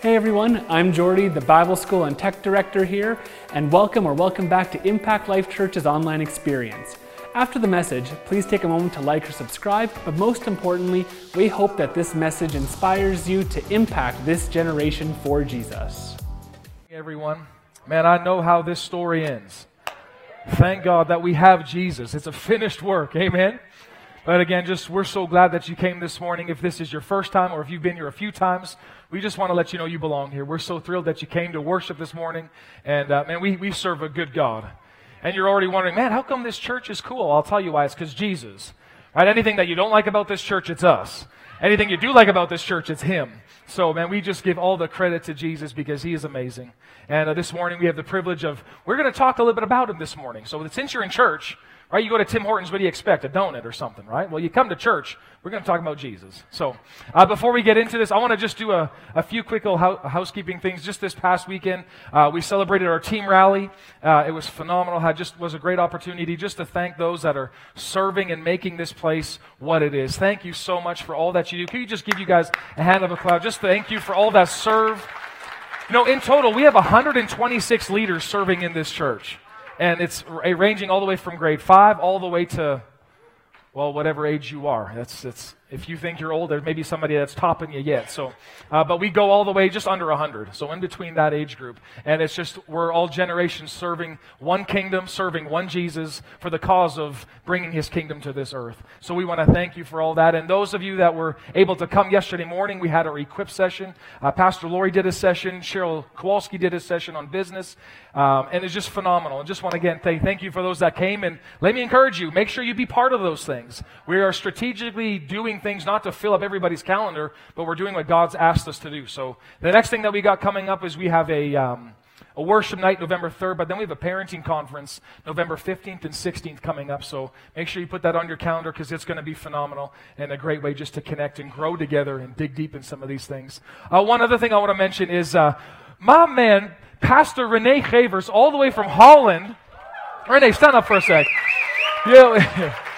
Hey everyone, I'm Jordy, the Bible School and Tech Director here, and welcome or welcome back to Impact Life Church's online experience. After the message, please take a moment to like or subscribe, but most importantly, we hope that this message inspires you to impact this generation for Jesus. Everyone, man, I know how this story ends. Thank God that we have Jesus. It's a finished work. Amen. But again, just we're so glad that you came this morning. If this is your first time or if you've been here a few times, we just want to let you know you belong here. We're so thrilled that you came to worship this morning. And uh, man, we, we serve a good God. And you're already wondering, man, how come this church is cool? I'll tell you why. It's because Jesus. Right? Anything that you don't like about this church, it's us. Anything you do like about this church, it's Him. So, man, we just give all the credit to Jesus because He is amazing. And uh, this morning we have the privilege of, we're going to talk a little bit about Him this morning. So, since you're in church, Right? You go to Tim Hortons, what do you expect? A donut or something, right? Well, you come to church, we're going to talk about Jesus. So, uh, before we get into this, I want to just do a, a few quick little ho- housekeeping things. Just this past weekend, uh, we celebrated our team rally. Uh, it was phenomenal. It just was a great opportunity just to thank those that are serving and making this place what it is. Thank you so much for all that you do. Can you just give you guys a hand of applause? Just thank you for all that serve. You know, in total, we have 126 leaders serving in this church and it's ranging all the way from grade five all the way to, well, whatever age you are. That's, that's if you think you're old, there may be somebody that's topping you yet. So, uh, but we go all the way just under 100. So in between that age group. And it's just, we're all generations serving one kingdom, serving one Jesus for the cause of bringing his kingdom to this earth. So we want to thank you for all that. And those of you that were able to come yesterday morning, we had our equip session. Uh, Pastor Lori did a session. Cheryl Kowalski did a session on business. Um, and it's just phenomenal. And just want to again thank, thank you for those that came. And let me encourage you, make sure you be part of those things. We are strategically doing things not to fill up everybody's calendar, but we're doing what God's asked us to do. So the next thing that we got coming up is we have a, um, a worship night November 3rd, but then we have a parenting conference November 15th and 16th coming up. So make sure you put that on your calendar because it's going to be phenomenal and a great way just to connect and grow together and dig deep in some of these things. Uh, one other thing I want to mention is uh, my man, Pastor Renee Havers, all the way from Holland. Renee, stand up for a sec. Yeah.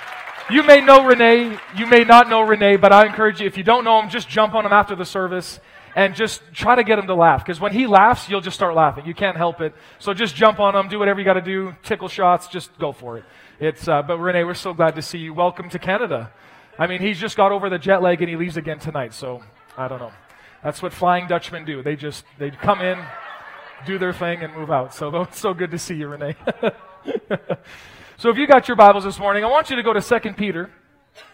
You may know Renee, you may not know Renee, but I encourage you, if you don't know him, just jump on him after the service and just try to get him to laugh. Because when he laughs, you'll just start laughing. You can't help it. So just jump on him, do whatever you got to do, tickle shots, just go for it. It's, uh, but Renee, we're so glad to see you. Welcome to Canada. I mean, he's just got over the jet lag and he leaves again tonight. So I don't know. That's what Flying Dutchmen do. They just, they come in, do their thing, and move out. So it's so good to see you, Renee. So if you got your Bibles this morning, I want you to go to 2 Peter.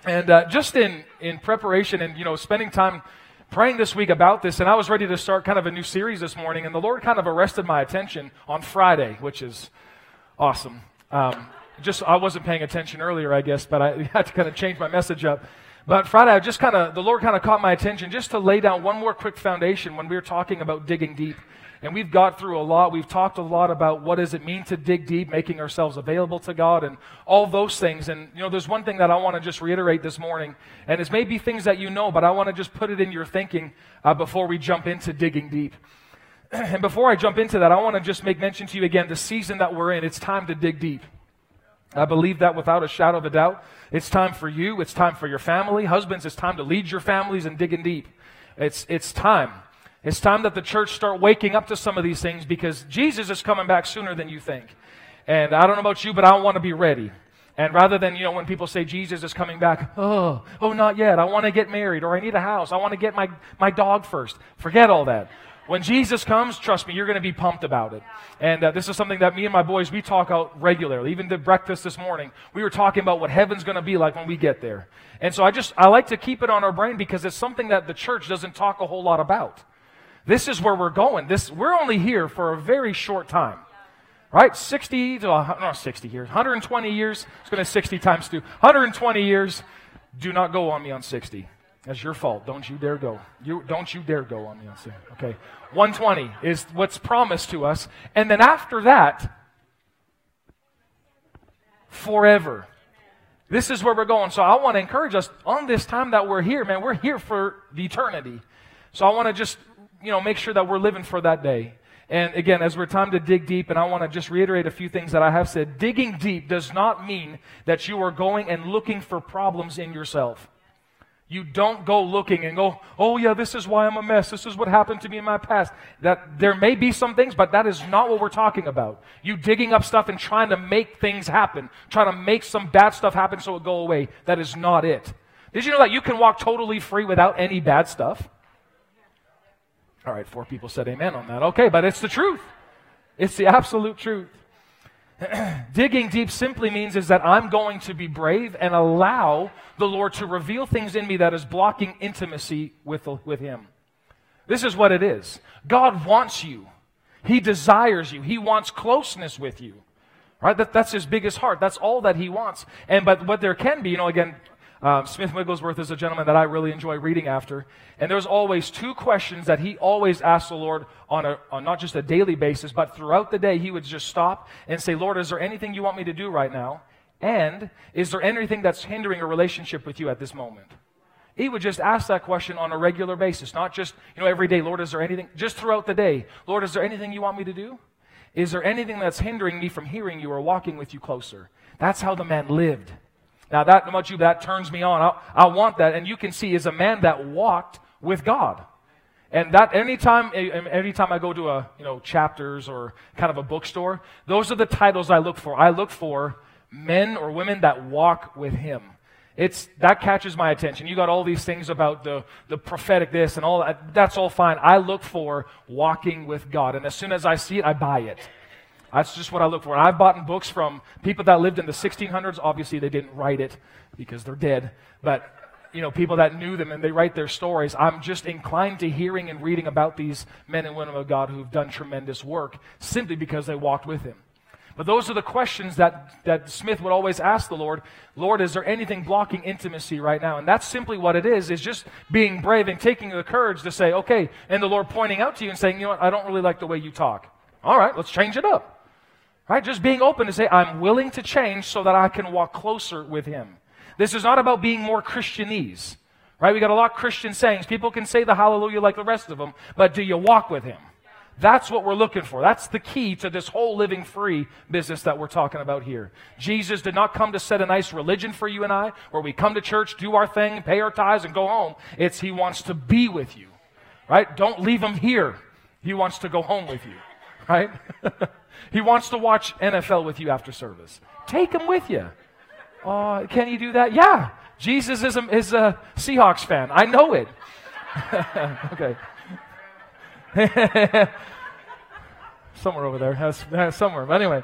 And uh, just in, in preparation and, you know, spending time praying this week about this, and I was ready to start kind of a new series this morning, and the Lord kind of arrested my attention on Friday, which is awesome. Um, just, I wasn't paying attention earlier, I guess, but I had to kind of change my message up. But Friday, I just kind of, the Lord kind of caught my attention just to lay down one more quick foundation when we were talking about digging deep. And we've got through a lot. We've talked a lot about what does it mean to dig deep, making ourselves available to God, and all those things. And, you know, there's one thing that I want to just reiterate this morning, and it's maybe things that you know, but I want to just put it in your thinking uh, before we jump into digging deep. and before I jump into that, I want to just make mention to you again the season that we're in. It's time to dig deep. I believe that without a shadow of a doubt. It's time for you. It's time for your family. Husbands, it's time to lead your families and digging deep. It's, it's time. It's time that the church start waking up to some of these things because Jesus is coming back sooner than you think. And I don't know about you, but I want to be ready. And rather than, you know, when people say Jesus is coming back, oh, oh, not yet. I want to get married or I need a house. I want to get my, my dog first. Forget all that. When Jesus comes, trust me, you're going to be pumped about it. And uh, this is something that me and my boys, we talk out regularly. Even the breakfast this morning, we were talking about what heaven's going to be like when we get there. And so I just, I like to keep it on our brain because it's something that the church doesn't talk a whole lot about. This is where we're going. This, we're only here for a very short time. Right? 60 to, not 60 years, 120 years. It's going to 60 times two. 120 years. Do not go on me on 60. That's your fault. Don't you dare go. You, don't you dare go on me on 60. Okay. 120 is what's promised to us. And then after that, forever. This is where we're going. So I want to encourage us on this time that we're here, man, we're here for the eternity. So I want to just you know, make sure that we're living for that day. And again, as we're time to dig deep, and I want to just reiterate a few things that I have said. Digging deep does not mean that you are going and looking for problems in yourself. You don't go looking and go, oh yeah, this is why I'm a mess. This is what happened to me in my past. That there may be some things, but that is not what we're talking about. You digging up stuff and trying to make things happen, trying to make some bad stuff happen so it go away. That is not it. Did you know that you can walk totally free without any bad stuff? All right, four people said amen on that. Okay, but it's the truth. It's the absolute truth. Digging deep simply means is that I'm going to be brave and allow the Lord to reveal things in me that is blocking intimacy with, with Him. This is what it is. God wants you. He desires you. He wants closeness with you. Right? That, that's his biggest heart. That's all that he wants. And but what there can be, you know, again, um, Smith Wigglesworth is a gentleman that I really enjoy reading after. And there's always two questions that he always asks the Lord on, a, on not just a daily basis, but throughout the day, he would just stop and say, Lord, is there anything you want me to do right now? And is there anything that's hindering a relationship with you at this moment? He would just ask that question on a regular basis, not just, you know, every day, Lord, is there anything, just throughout the day, Lord, is there anything you want me to do? Is there anything that's hindering me from hearing you or walking with you closer? That's how the man lived. Now, that about you, that turns me on. I, I want that. And you can see, is a man that walked with God. And that anytime, anytime I go to a, you know, chapters or kind of a bookstore, those are the titles I look for. I look for men or women that walk with him. It's, that catches my attention. You got all these things about the, the prophetic this and all that. That's all fine. I look for walking with God. And as soon as I see it, I buy it. That's just what I look for. And I've bought books from people that lived in the 1600s. Obviously, they didn't write it because they're dead. But, you know, people that knew them and they write their stories. I'm just inclined to hearing and reading about these men and women of God who've done tremendous work simply because they walked with Him. But those are the questions that, that Smith would always ask the Lord. Lord, is there anything blocking intimacy right now? And that's simply what it is, is just being brave and taking the courage to say, okay, and the Lord pointing out to you and saying, you know what, I don't really like the way you talk. All right, let's change it up. Right? Just being open to say, I'm willing to change so that I can walk closer with Him. This is not about being more Christianese. Right? We got a lot of Christian sayings. People can say the hallelujah like the rest of them, but do you walk with Him? That's what we're looking for. That's the key to this whole living free business that we're talking about here. Jesus did not come to set a nice religion for you and I, where we come to church, do our thing, pay our tithes, and go home. It's He wants to be with you. Right? Don't leave Him here. He wants to go home with you. Right? He wants to watch NFL with you after service. Take him with you. Uh, can you do that? Yeah. Jesus is a, is a Seahawks fan. I know it. okay. somewhere over there. somewhere. But anyway.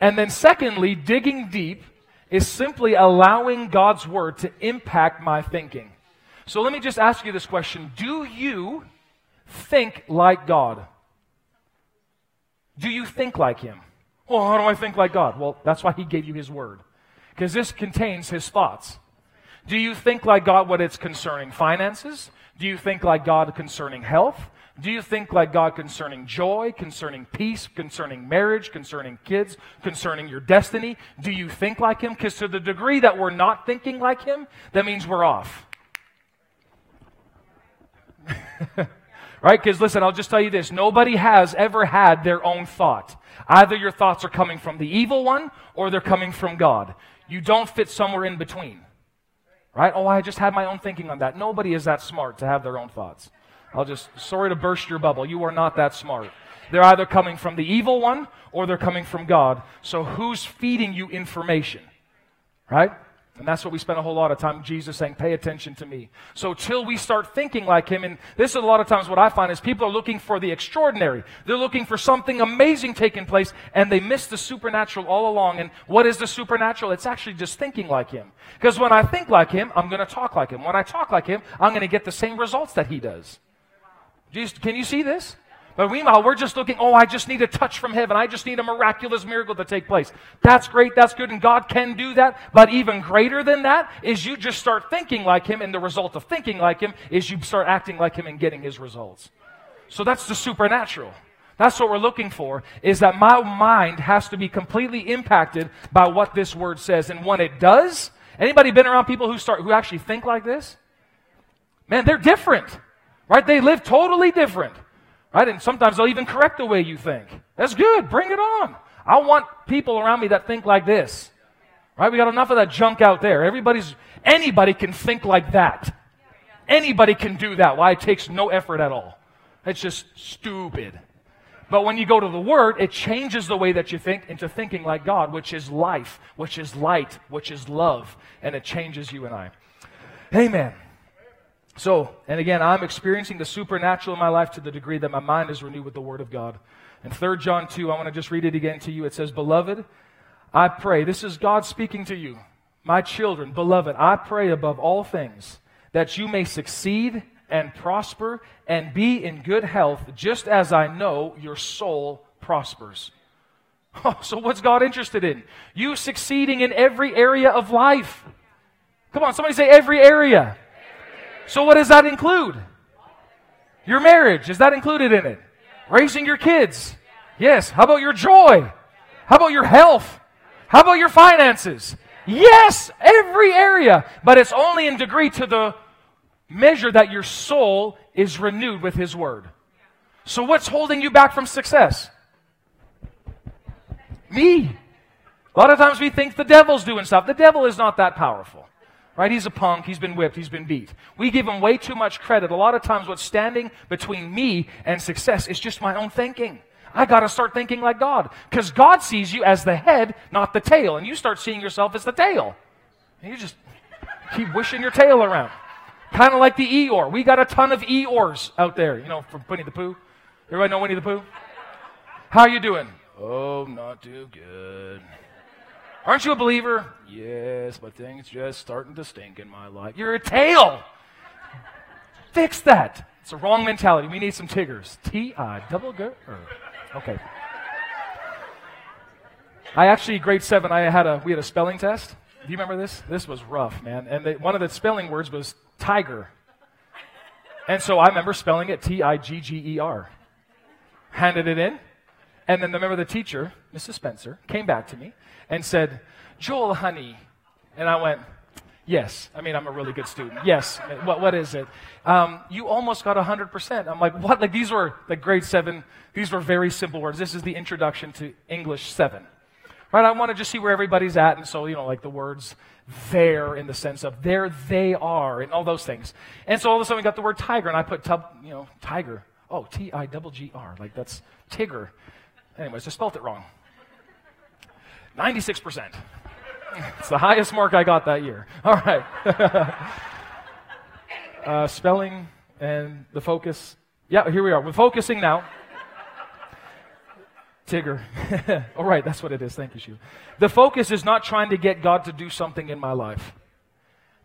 And then, secondly, digging deep is simply allowing God's word to impact my thinking. So let me just ask you this question Do you think like God? Do you think like him? Well, how do I think like God? Well, that's why he gave you his word. Because this contains his thoughts. Do you think like God when it's concerning finances? Do you think like God concerning health? Do you think like God concerning joy, concerning peace, concerning marriage, concerning kids, concerning your destiny? Do you think like Him? Because to the degree that we're not thinking like Him, that means we're off. Right? Because listen, I'll just tell you this. Nobody has ever had their own thought. Either your thoughts are coming from the evil one or they're coming from God. You don't fit somewhere in between. Right? Oh, I just had my own thinking on that. Nobody is that smart to have their own thoughts. I'll just, sorry to burst your bubble. You are not that smart. They're either coming from the evil one or they're coming from God. So who's feeding you information? Right? And that's what we spend a whole lot of time, Jesus saying, pay attention to me. So till we start thinking like him, and this is a lot of times what I find is people are looking for the extraordinary. They're looking for something amazing taking place, and they miss the supernatural all along. And what is the supernatural? It's actually just thinking like him. Because when I think like him, I'm going to talk like him. When I talk like him, I'm going to get the same results that he does. Can you see this? But meanwhile, we're just looking, oh, I just need a touch from heaven. I just need a miraculous miracle to take place. That's great. That's good. And God can do that. But even greater than that is you just start thinking like Him. And the result of thinking like Him is you start acting like Him and getting His results. So that's the supernatural. That's what we're looking for, is that my mind has to be completely impacted by what this word says. And when it does, anybody been around people who start, who actually think like this? Man, they're different. Right? They live totally different. Right? And sometimes they'll even correct the way you think. That's good. Bring it on. I want people around me that think like this. Right? We got enough of that junk out there. Everybody's, anybody can think like that. Anybody can do that. Why? It takes no effort at all. It's just stupid. But when you go to the Word, it changes the way that you think into thinking like God, which is life, which is light, which is love, and it changes you and I. Amen. So, and again, I'm experiencing the supernatural in my life to the degree that my mind is renewed with the Word of God. In 3 John 2, I want to just read it again to you. It says, Beloved, I pray, this is God speaking to you, my children, beloved, I pray above all things that you may succeed and prosper and be in good health, just as I know your soul prospers. Oh, so, what's God interested in? You succeeding in every area of life. Come on, somebody say every area. So, what does that include? Your marriage. Is that included in it? Raising your kids. Yes. How about your joy? How about your health? How about your finances? Yes, every area. But it's only in degree to the measure that your soul is renewed with His Word. So, what's holding you back from success? Me. A lot of times we think the devil's doing stuff. The devil is not that powerful. Right? He's a punk. He's been whipped. He's been beat. We give him way too much credit. A lot of times what's standing between me and success is just my own thinking. I got to start thinking like God. Because God sees you as the head, not the tail. And you start seeing yourself as the tail. And you just keep wishing your tail around. Kind of like the Eeyore. We got a ton of Eeyores out there, you know, from Winnie the Pooh. Everybody know Winnie the Pooh? How you doing? Oh, not too good. Aren't you a believer? Yes, but things just starting to stink in my life. You're a tail. Fix that. It's a wrong mentality. We need some Tiggers. T I double G. Okay. I actually grade seven. I had a we had a spelling test. Do you remember this? This was rough, man. And they, one of the spelling words was tiger. And so I remember spelling it T I G G E R. Handed it in. And then remember the teacher, Mrs. Spencer, came back to me and said, Joel, honey. And I went, Yes. I mean, I'm a really good student. Yes. What, what is it? Um, you almost got 100%. I'm like, what? Like, these were, like, grade seven, these were very simple words. This is the introduction to English seven. Right? I want to just see where everybody's at. And so, you know, like the words there in the sense of there they are and all those things. And so all of a sudden we got the word tiger and I put, tub, you know, tiger. Oh, T I double G R. Like that's Tigger. Anyways, I spelled it wrong. 96%. It's the highest mark I got that year. All right. uh, spelling and the focus. Yeah, here we are. We're focusing now. Tigger. All right, that's what it is. Thank you, Shu. The focus is not trying to get God to do something in my life.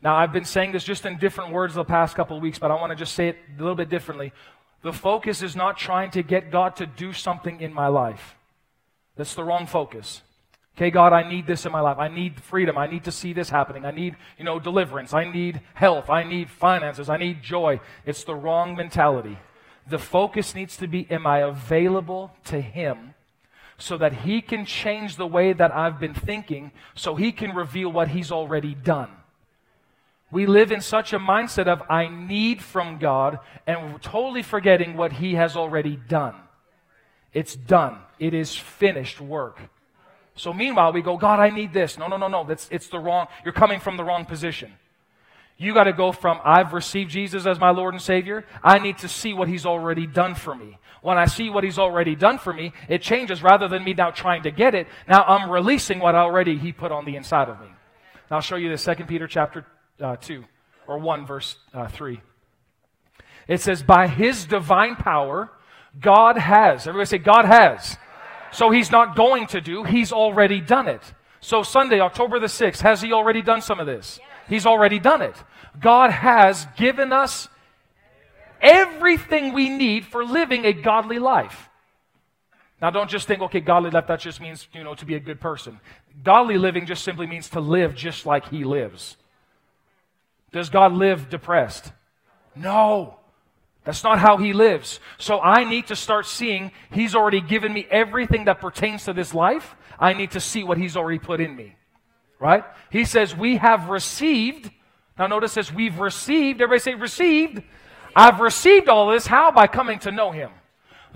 Now, I've been saying this just in different words the past couple of weeks, but I want to just say it a little bit differently. The focus is not trying to get God to do something in my life. That's the wrong focus. Okay, God, I need this in my life. I need freedom. I need to see this happening. I need, you know, deliverance. I need health. I need finances. I need joy. It's the wrong mentality. The focus needs to be, am I available to Him so that He can change the way that I've been thinking so He can reveal what He's already done. We live in such a mindset of, I need from God, and totally forgetting what He has already done. It's done. It is finished work. So meanwhile, we go, God, I need this. No, no, no, no. That's, it's the wrong, you're coming from the wrong position. You got to go from, I've received Jesus as my Lord and Savior. I need to see what He's already done for me. When I see what He's already done for me, it changes rather than me now trying to get it. Now I'm releasing what already He put on the inside of me. Now I'll show you this, 2 Peter chapter uh, 2, or 1, verse uh, 3. It says, By His divine power, God has. Everybody say, God has. So He's not going to do, He's already done it. So Sunday, October the 6th, has He already done some of this? He's already done it. God has given us everything we need for living a godly life. Now, don't just think, okay, godly life, that just means, you know, to be a good person. Godly living just simply means to live just like He lives. Does God live depressed? No. That's not how He lives. So I need to start seeing He's already given me everything that pertains to this life. I need to see what He's already put in me. Right? He says, We have received. Now notice this, we've received. Everybody say received. I've received all this. How? By coming to know Him.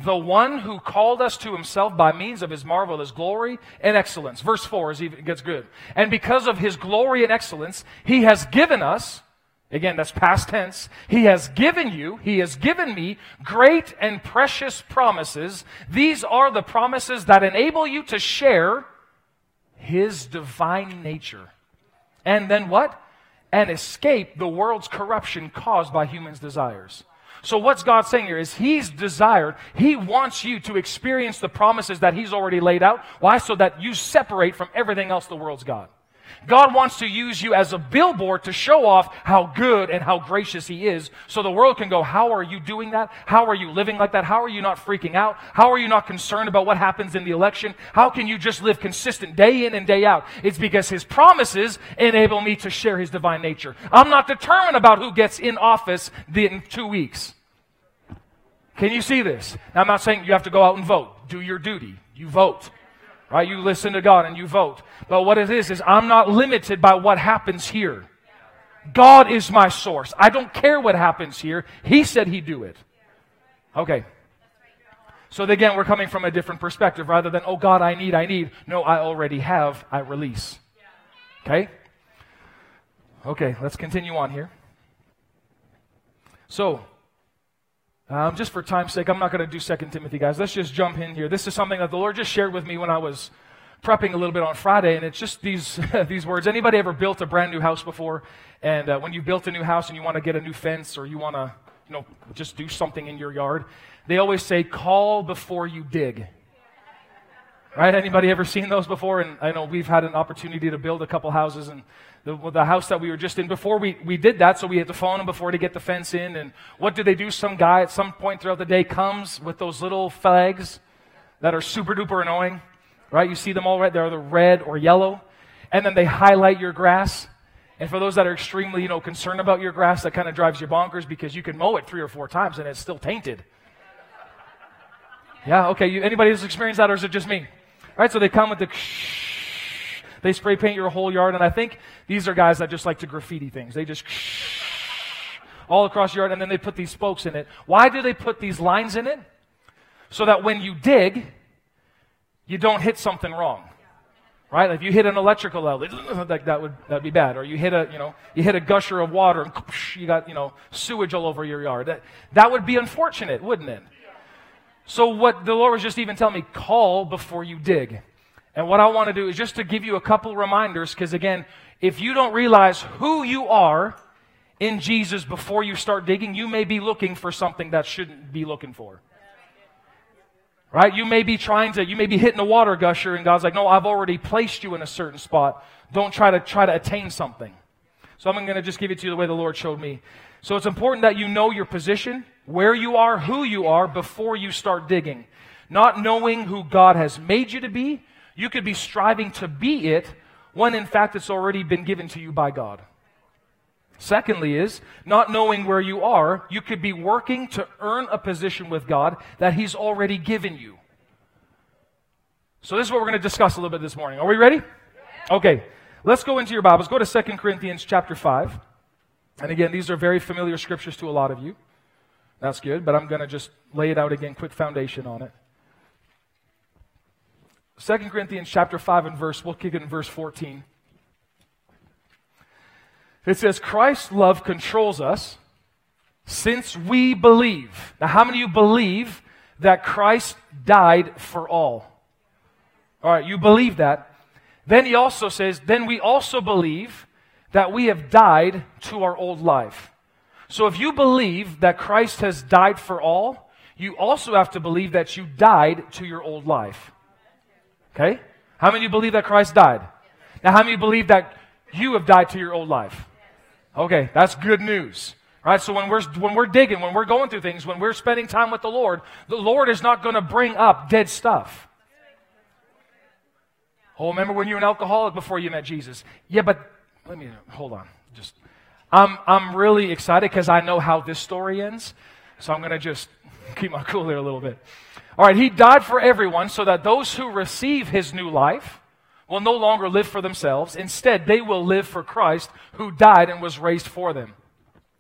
the one who called us to himself by means of his marvelous glory and excellence. Verse 4 is even, gets good. And because of his glory and excellence, he has given us, again, that's past tense, he has given you, he has given me great and precious promises. These are the promises that enable you to share his divine nature. And then what? And escape the world's corruption caused by humans' desires. So what's God saying here is He's desired, He wants you to experience the promises that He's already laid out. Why? So that you separate from everything else the world's got. God wants to use you as a billboard to show off how good and how gracious He is so the world can go, How are you doing that? How are you living like that? How are you not freaking out? How are you not concerned about what happens in the election? How can you just live consistent day in and day out? It's because His promises enable me to share His divine nature. I'm not determined about who gets in office in two weeks. Can you see this? Now, I'm not saying you have to go out and vote. Do your duty. You vote. Right? You listen to God and you vote. But what it is, is I'm not limited by what happens here. God is my source. I don't care what happens here. He said he'd do it. Okay. So again, we're coming from a different perspective rather than, oh God, I need, I need. No, I already have, I release. Okay? Okay, let's continue on here. So, um, just for time's sake, I'm not going to do Second Timothy, guys. Let's just jump in here. This is something that the Lord just shared with me when I was prepping a little bit on Friday, and it's just these these words. Anybody ever built a brand new house before? And uh, when you built a new house and you want to get a new fence or you want to, you know, just do something in your yard, they always say, "Call before you dig." Right? Anybody ever seen those before? And I know we've had an opportunity to build a couple houses, and the, the house that we were just in before we, we did that, so we had to phone them before to get the fence in. And what do they do? Some guy at some point throughout the day comes with those little flags that are super duper annoying, right? You see them all right there, they're either red or yellow, and then they highlight your grass. And for those that are extremely, you know, concerned about your grass, that kind of drives you bonkers because you can mow it three or four times and it's still tainted. Yeah, okay. You, anybody has experienced that, or is it just me? Right? So they come with the. They spray paint your whole yard, and I think these are guys that just like to graffiti things. They just all across your yard, and then they put these spokes in it. Why do they put these lines in it? So that when you dig, you don't hit something wrong. Right? If you hit an electrical outlet, that, that would that'd be bad. Or you hit a, you know, you hit a gusher of water and you got, you know, sewage all over your yard. That, that would be unfortunate, wouldn't it? So what the Lord was just even telling me, call before you dig. And what I want to do is just to give you a couple reminders, because again, if you don't realize who you are in Jesus before you start digging, you may be looking for something that shouldn't be looking for. Right? You may be trying to, you may be hitting a water gusher and God's like, no, I've already placed you in a certain spot. Don't try to try to attain something. So I'm going to just give it to you the way the Lord showed me. So it's important that you know your position, where you are, who you are before you start digging. Not knowing who God has made you to be, you could be striving to be it when in fact it's already been given to you by God. Secondly, is not knowing where you are, you could be working to earn a position with God that He's already given you. So, this is what we're going to discuss a little bit this morning. Are we ready? Okay, let's go into your Bibles. Go to 2 Corinthians chapter 5. And again, these are very familiar scriptures to a lot of you. That's good, but I'm going to just lay it out again, quick foundation on it. 2 Corinthians chapter 5 and verse, we'll kick it in verse 14. It says, Christ's love controls us since we believe. Now, how many of you believe that Christ died for all? All right, you believe that. Then he also says, then we also believe that we have died to our old life. So if you believe that Christ has died for all, you also have to believe that you died to your old life. Okay? How many of you believe that Christ died? Now, how many believe that you have died to your old life? Okay, that's good news. Right? So when we're, when we're digging, when we're going through things, when we're spending time with the Lord, the Lord is not going to bring up dead stuff. Oh, remember when you were an alcoholic before you met Jesus? Yeah, but let me, hold on. Just, I'm, I'm really excited because I know how this story ends. So I'm going to just keep my cool here a little bit. All right, he died for everyone so that those who receive his new life will no longer live for themselves. Instead, they will live for Christ who died and was raised for them.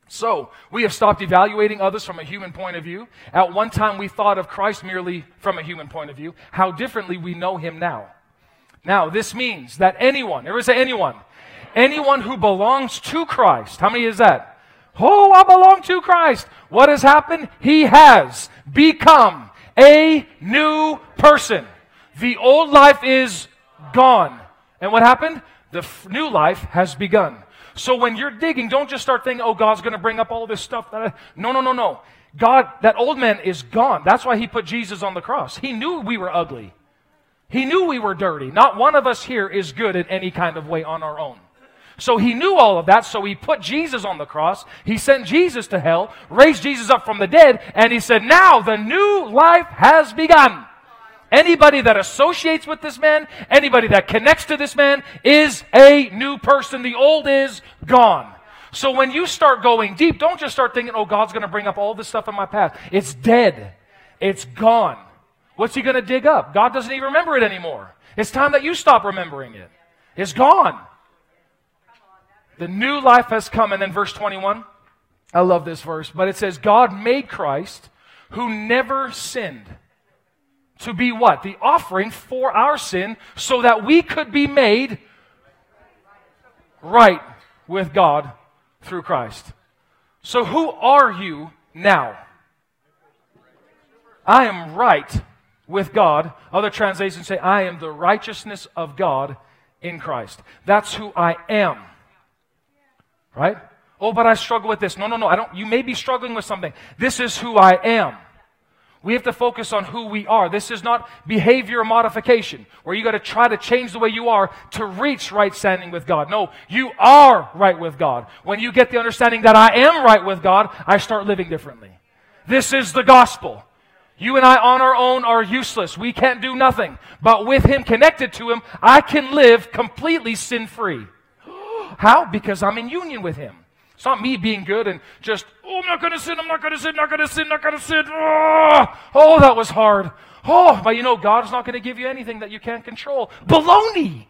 So, we have stopped evaluating others from a human point of view. At one time, we thought of Christ merely from a human point of view. How differently we know him now. Now, this means that anyone, everybody say anyone, anyone who belongs to Christ, how many is that? Oh, I belong to Christ. What has happened? He has become a new person. The old life is gone. And what happened? The f- new life has begun. So when you're digging, don't just start thinking, oh, God's going to bring up all this stuff. That I... No, no, no, no. God, that old man is gone. That's why he put Jesus on the cross. He knew we were ugly. He knew we were dirty. Not one of us here is good in any kind of way on our own. So he knew all of that, so he put Jesus on the cross. He sent Jesus to hell, raised Jesus up from the dead, and he said, Now the new life has begun. Anybody that associates with this man, anybody that connects to this man, is a new person. The old is gone. So when you start going deep, don't just start thinking, oh, God's going to bring up all this stuff in my past. It's dead. It's gone. What's he going to dig up? God doesn't even remember it anymore. It's time that you stop remembering it. It's gone. The new life has come. And then verse 21, I love this verse, but it says, God made Christ who never sinned to be what? The offering for our sin so that we could be made right with God through Christ. So who are you now? I am right with God. Other translations say, I am the righteousness of God in Christ. That's who I am. Right? Oh, but I struggle with this. No, no, no. I don't. You may be struggling with something. This is who I am. We have to focus on who we are. This is not behavior modification where you got to try to change the way you are to reach right standing with God. No, you are right with God. When you get the understanding that I am right with God, I start living differently. This is the gospel. You and I on our own are useless. We can't do nothing. But with Him connected to Him, I can live completely sin free. How? Because I'm in union with Him. It's not me being good and just, oh, I'm not going to sin, I'm not going to sin, I'm not going to sin, not going to sin. Oh, oh, that was hard. Oh, but you know, God's not going to give you anything that you can't control. Baloney!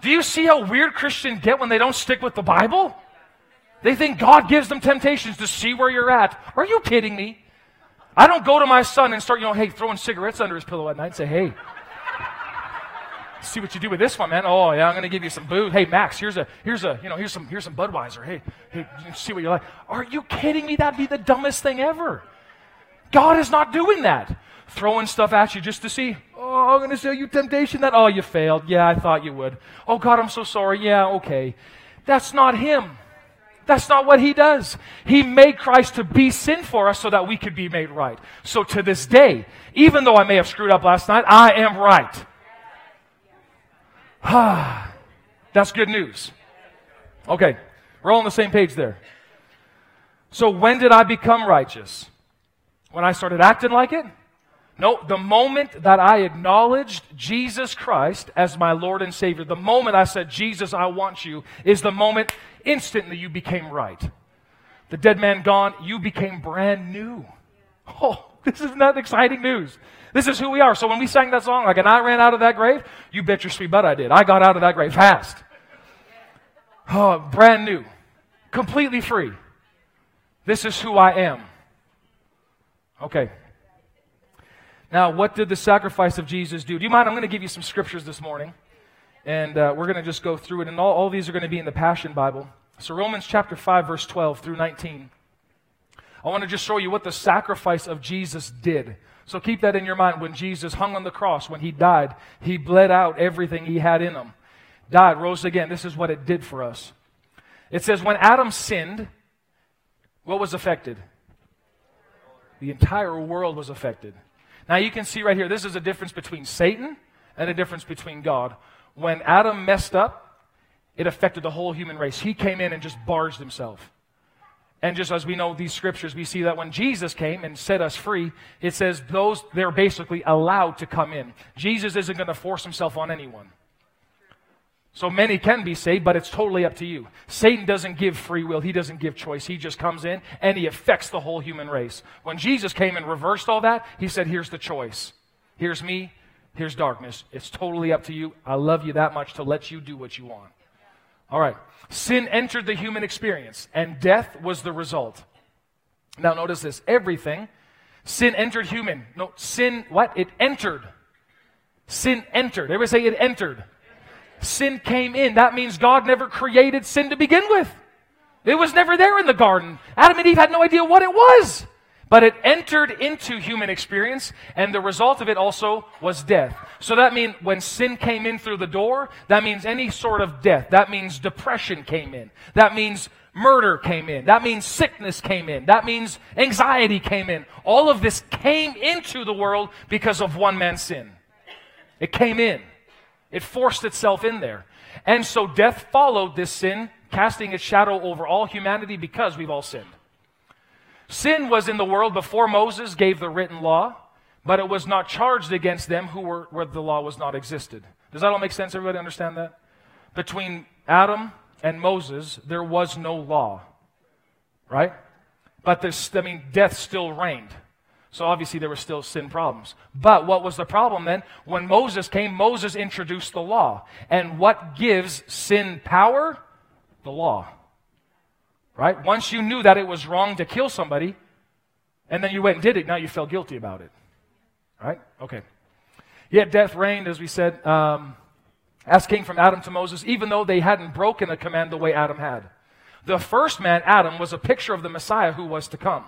Do you see how weird Christians get when they don't stick with the Bible? They think God gives them temptations to see where you're at. Are you kidding me? I don't go to my son and start, you know, hey, throwing cigarettes under his pillow at night and say, hey, see what you do with this one, man. Oh, yeah, I'm to give you some booze. Hey, Max, here's a, here's a, you know, here's some, here's some Budweiser. Hey, hey, see what you like. Are you kidding me? That'd be the dumbest thing ever. God is not doing that. Throwing stuff at you just to see, oh, I'm to show you temptation that, oh, you failed. Yeah, I thought you would. Oh, God, I'm so sorry. Yeah, okay. That's not Him. That's not what He does. He made Christ to be sin for us so that we could be made right. So to this day, even though I may have screwed up last night, I am right. That's good news. Okay, we're all on the same page there. So when did I become righteous? When I started acting like it? No, the moment that I acknowledged Jesus Christ as my Lord and Savior, the moment I said, Jesus, I want you, is the moment instantly you became right. The dead man gone, you became brand new. Oh, this is not exciting news. This is who we are. So when we sang that song, like, and I ran out of that grave, you bet your sweet butt I did. I got out of that grave fast. Oh, brand new. Completely free. This is who I am. Okay. Now, what did the sacrifice of Jesus do? Do you mind? I'm going to give you some scriptures this morning. And uh, we're going to just go through it. And all, all these are going to be in the Passion Bible. So, Romans chapter 5, verse 12 through 19. I want to just show you what the sacrifice of Jesus did. So keep that in your mind. When Jesus hung on the cross, when he died, he bled out everything he had in him. Died, rose again. This is what it did for us. It says, when Adam sinned, what was affected? The entire world was affected. Now you can see right here, this is a difference between Satan and a difference between God. When Adam messed up, it affected the whole human race. He came in and just barged himself. And just as we know these scriptures, we see that when Jesus came and set us free, it says those, they're basically allowed to come in. Jesus isn't going to force himself on anyone. So many can be saved, but it's totally up to you. Satan doesn't give free will. He doesn't give choice. He just comes in and he affects the whole human race. When Jesus came and reversed all that, he said, here's the choice. Here's me. Here's darkness. It's totally up to you. I love you that much to let you do what you want. All right. Sin entered the human experience, and death was the result. Now, notice this everything, sin entered human. No, sin, what? It entered. Sin entered. Everybody say it entered. Sin came in. That means God never created sin to begin with. It was never there in the garden. Adam and Eve had no idea what it was. But it entered into human experience, and the result of it also was death. So that means when sin came in through the door, that means any sort of death. That means depression came in. That means murder came in. That means sickness came in. That means anxiety came in. All of this came into the world because of one man's sin. It came in. It forced itself in there. And so death followed this sin, casting its shadow over all humanity because we've all sinned. Sin was in the world before Moses gave the written law, but it was not charged against them who were where the law was not existed. Does that all make sense? Everybody understand that? Between Adam and Moses, there was no law. Right? But this, I mean, death still reigned. So obviously there were still sin problems. But what was the problem then? When Moses came, Moses introduced the law. And what gives sin power? The law. Right? Once you knew that it was wrong to kill somebody, and then you went and did it, now you felt guilty about it. Right? Okay. Yet death reigned, as we said, um, as king from Adam to Moses, even though they hadn't broken a command the way Adam had. The first man, Adam, was a picture of the Messiah who was to come.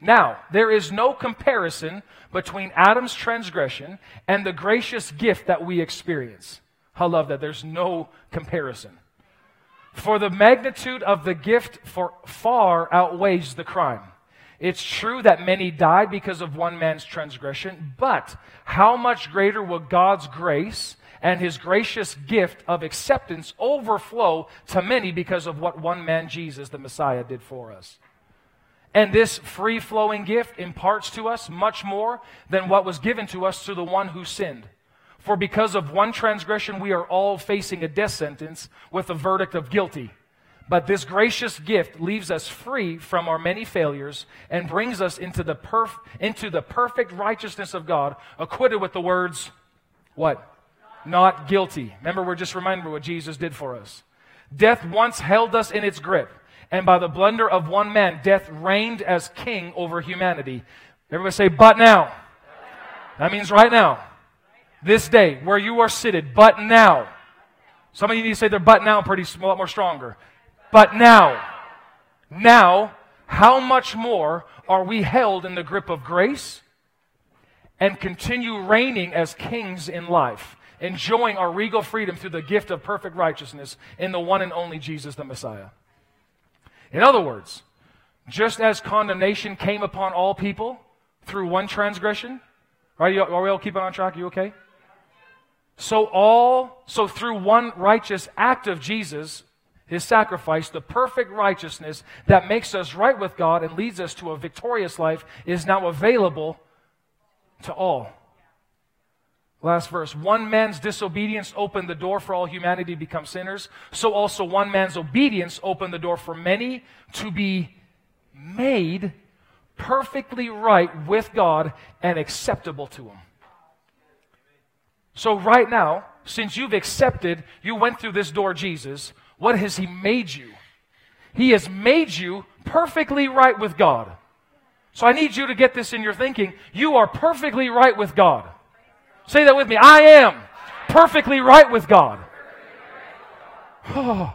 Now, there is no comparison between Adam's transgression and the gracious gift that we experience. I love that. There's no comparison. For the magnitude of the gift for far outweighs the crime. It's true that many died because of one man's transgression, but how much greater will God's grace and his gracious gift of acceptance overflow to many because of what one man, Jesus, the Messiah, did for us? And this free flowing gift imparts to us much more than what was given to us through the one who sinned. For because of one transgression, we are all facing a death sentence with a verdict of guilty. But this gracious gift leaves us free from our many failures and brings us into the, perf- into the perfect righteousness of God, acquitted with the words, what? Not guilty. Remember, we're just reminding what Jesus did for us. Death once held us in its grip, and by the blunder of one man, death reigned as king over humanity. Everybody say, but now. That means right now this day, where you are seated, but now. Some of you need to say their but now pretty a lot more stronger. But now, now, how much more are we held in the grip of grace and continue reigning as kings in life, enjoying our regal freedom through the gift of perfect righteousness in the one and only Jesus the Messiah? In other words, just as condemnation came upon all people through one transgression, right? Are we all keeping on track? Are You okay? So all, so through one righteous act of Jesus, his sacrifice, the perfect righteousness that makes us right with God and leads us to a victorious life is now available to all. Last verse. One man's disobedience opened the door for all humanity to become sinners. So also one man's obedience opened the door for many to be made perfectly right with God and acceptable to Him. So, right now, since you've accepted, you went through this door, Jesus, what has He made you? He has made you perfectly right with God. So, I need you to get this in your thinking. You are perfectly right with God. Say that with me. I am perfectly right with God. Oh,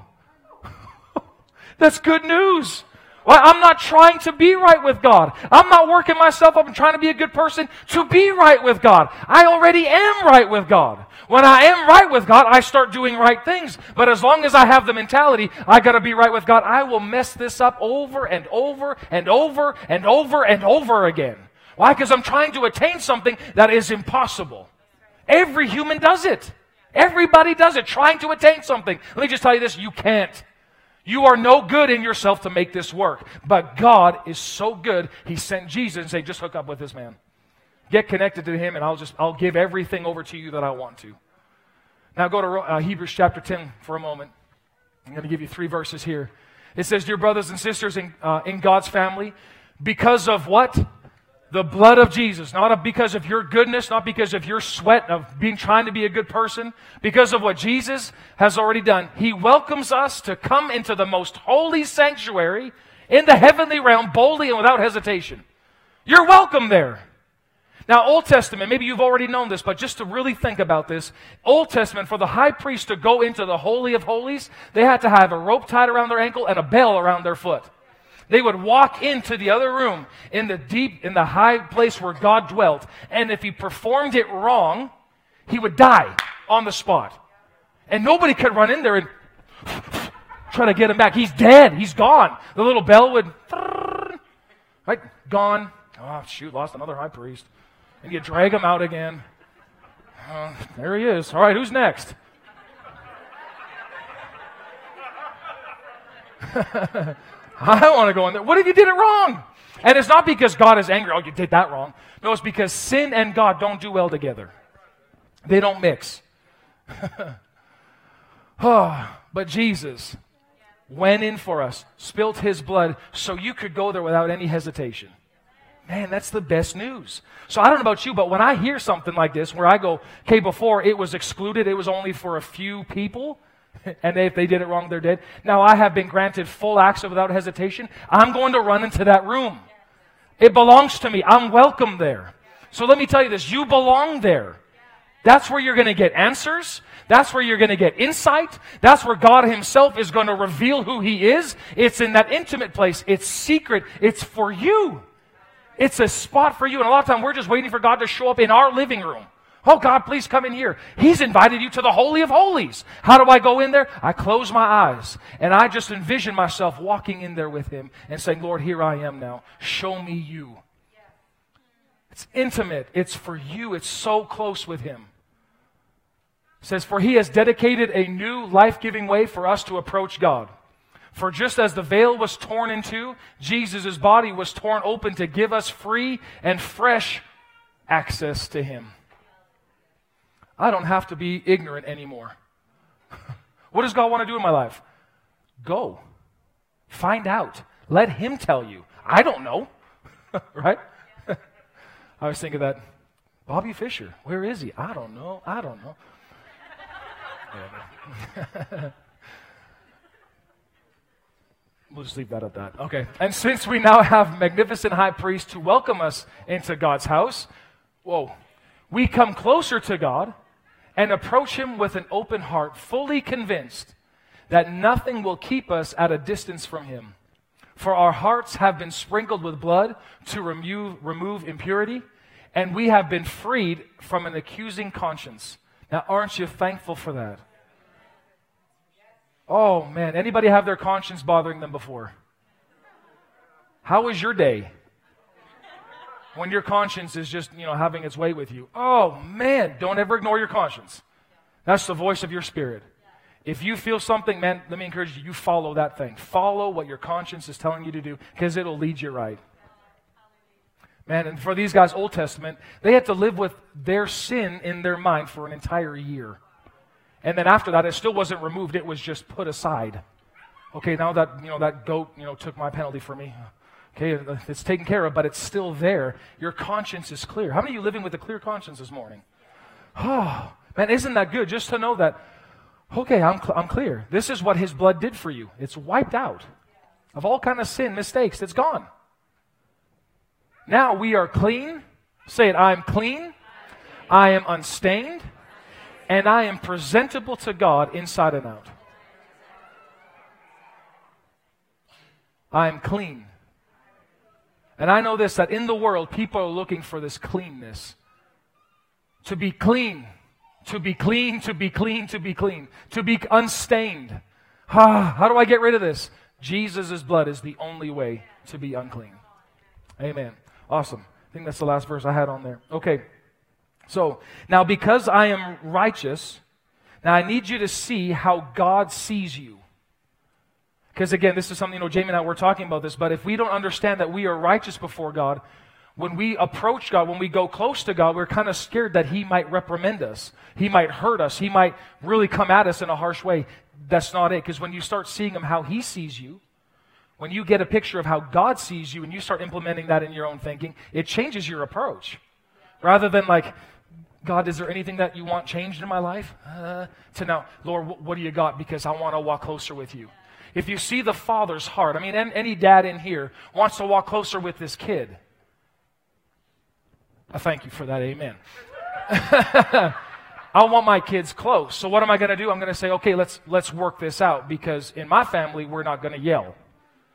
that's good news. Well, I'm not trying to be right with God. I'm not working myself up and trying to be a good person to be right with God. I already am right with God. When I am right with God, I start doing right things. But as long as I have the mentality, I gotta be right with God, I will mess this up over and over and over and over and over again. Why? Because I'm trying to attain something that is impossible. Every human does it. Everybody does it, trying to attain something. Let me just tell you this you can't. You are no good in yourself to make this work. But God is so good, He sent Jesus and said, just hook up with this man. Get connected to Him, and I'll just, I'll give everything over to you that I want to. Now go to uh, Hebrews chapter 10 for a moment. I'm going to give you three verses here. It says, Dear brothers and sisters in, uh, in God's family, because of what? The blood of Jesus, not because of your goodness, not because of your sweat of being trying to be a good person, because of what Jesus has already done. He welcomes us to come into the most holy sanctuary in the heavenly realm boldly and without hesitation. You're welcome there. Now, Old Testament, maybe you've already known this, but just to really think about this, Old Testament, for the high priest to go into the Holy of Holies, they had to have a rope tied around their ankle and a bell around their foot. They would walk into the other room in the deep, in the high place where God dwelt. And if he performed it wrong, he would die on the spot. And nobody could run in there and try to get him back. He's dead. He's gone. The little bell would, right? Gone. Oh, shoot, lost another high priest. And you drag him out again. Uh, there he is. All right, who's next? I don't want to go in there. What if you did it wrong? And it's not because God is angry. Oh, you did that wrong. No, it's because sin and God don't do well together. They don't mix. oh, but Jesus went in for us, spilt his blood so you could go there without any hesitation. Man, that's the best news. So I don't know about you, but when I hear something like this where I go, okay, before it was excluded, it was only for a few people, and if they did it wrong, they're dead. Now I have been granted full access without hesitation. I'm going to run into that room. It belongs to me. I'm welcome there. So let me tell you this you belong there. That's where you're going to get answers. That's where you're going to get insight. That's where God Himself is going to reveal who He is. It's in that intimate place. It's secret. It's for you. It's a spot for you. And a lot of time we're just waiting for God to show up in our living room. Oh, God, please come in here. He's invited you to the Holy of Holies. How do I go in there? I close my eyes and I just envision myself walking in there with Him and saying, Lord, here I am now. Show me you. It's intimate. It's for you. It's so close with Him. It says, For He has dedicated a new life giving way for us to approach God. For just as the veil was torn in two, Jesus' body was torn open to give us free and fresh access to Him. I don't have to be ignorant anymore. what does God want to do in my life? Go. Find out. Let Him tell you. I don't know. right? I was thinking that Bobby Fisher, where is he? I don't know. I don't know. we'll just leave that at that. Okay. And since we now have magnificent high priest to welcome us into God's house, whoa, we come closer to God and approach Him with an open heart, fully convinced that nothing will keep us at a distance from Him. For our hearts have been sprinkled with blood to remove, remove impurity, and we have been freed from an accusing conscience. Now, aren't you thankful for that? Oh, man. Anybody have their conscience bothering them before? How was your day? When your conscience is just, you know, having its way with you. Oh, man, don't ever ignore your conscience. That's the voice of your spirit. If you feel something, man, let me encourage you, you follow that thing. Follow what your conscience is telling you to do because it'll lead you right. Man, and for these guys, Old Testament, they had to live with their sin in their mind for an entire year. And then after that, it still wasn't removed, it was just put aside. Okay, now that, you know, that goat, you know, took my penalty for me. Okay, it's taken care of, but it's still there. Your conscience is clear. How many of you living with a clear conscience this morning? Oh, man, isn't that good just to know that, okay, I'm, cl- I'm clear. This is what his blood did for you. It's wiped out of all kind of sin, mistakes. It's gone. Now we are clean. Say it, I am clean. I am unstained. And I am presentable to God inside and out. I am clean. And I know this that in the world, people are looking for this cleanness. To be clean, to be clean, to be clean, to be clean, to be unstained. Ah, how do I get rid of this? Jesus' blood is the only way to be unclean. Amen. Awesome. I think that's the last verse I had on there. Okay. So, now because I am righteous, now I need you to see how God sees you. Because again, this is something, you know, Jamie and I were talking about this, but if we don't understand that we are righteous before God, when we approach God, when we go close to God, we're kind of scared that He might reprimand us. He might hurt us. He might really come at us in a harsh way. That's not it. Because when you start seeing Him how He sees you, when you get a picture of how God sees you and you start implementing that in your own thinking, it changes your approach. Rather than like, God, is there anything that you want changed in my life? Uh, to now, Lord, what do you got? Because I want to walk closer with you. If you see the father's heart, I mean, any dad in here wants to walk closer with this kid. I thank you for that. Amen. I want my kids close. So what am I going to do? I'm going to say, okay, let's let's work this out because in my family we're not going to yell.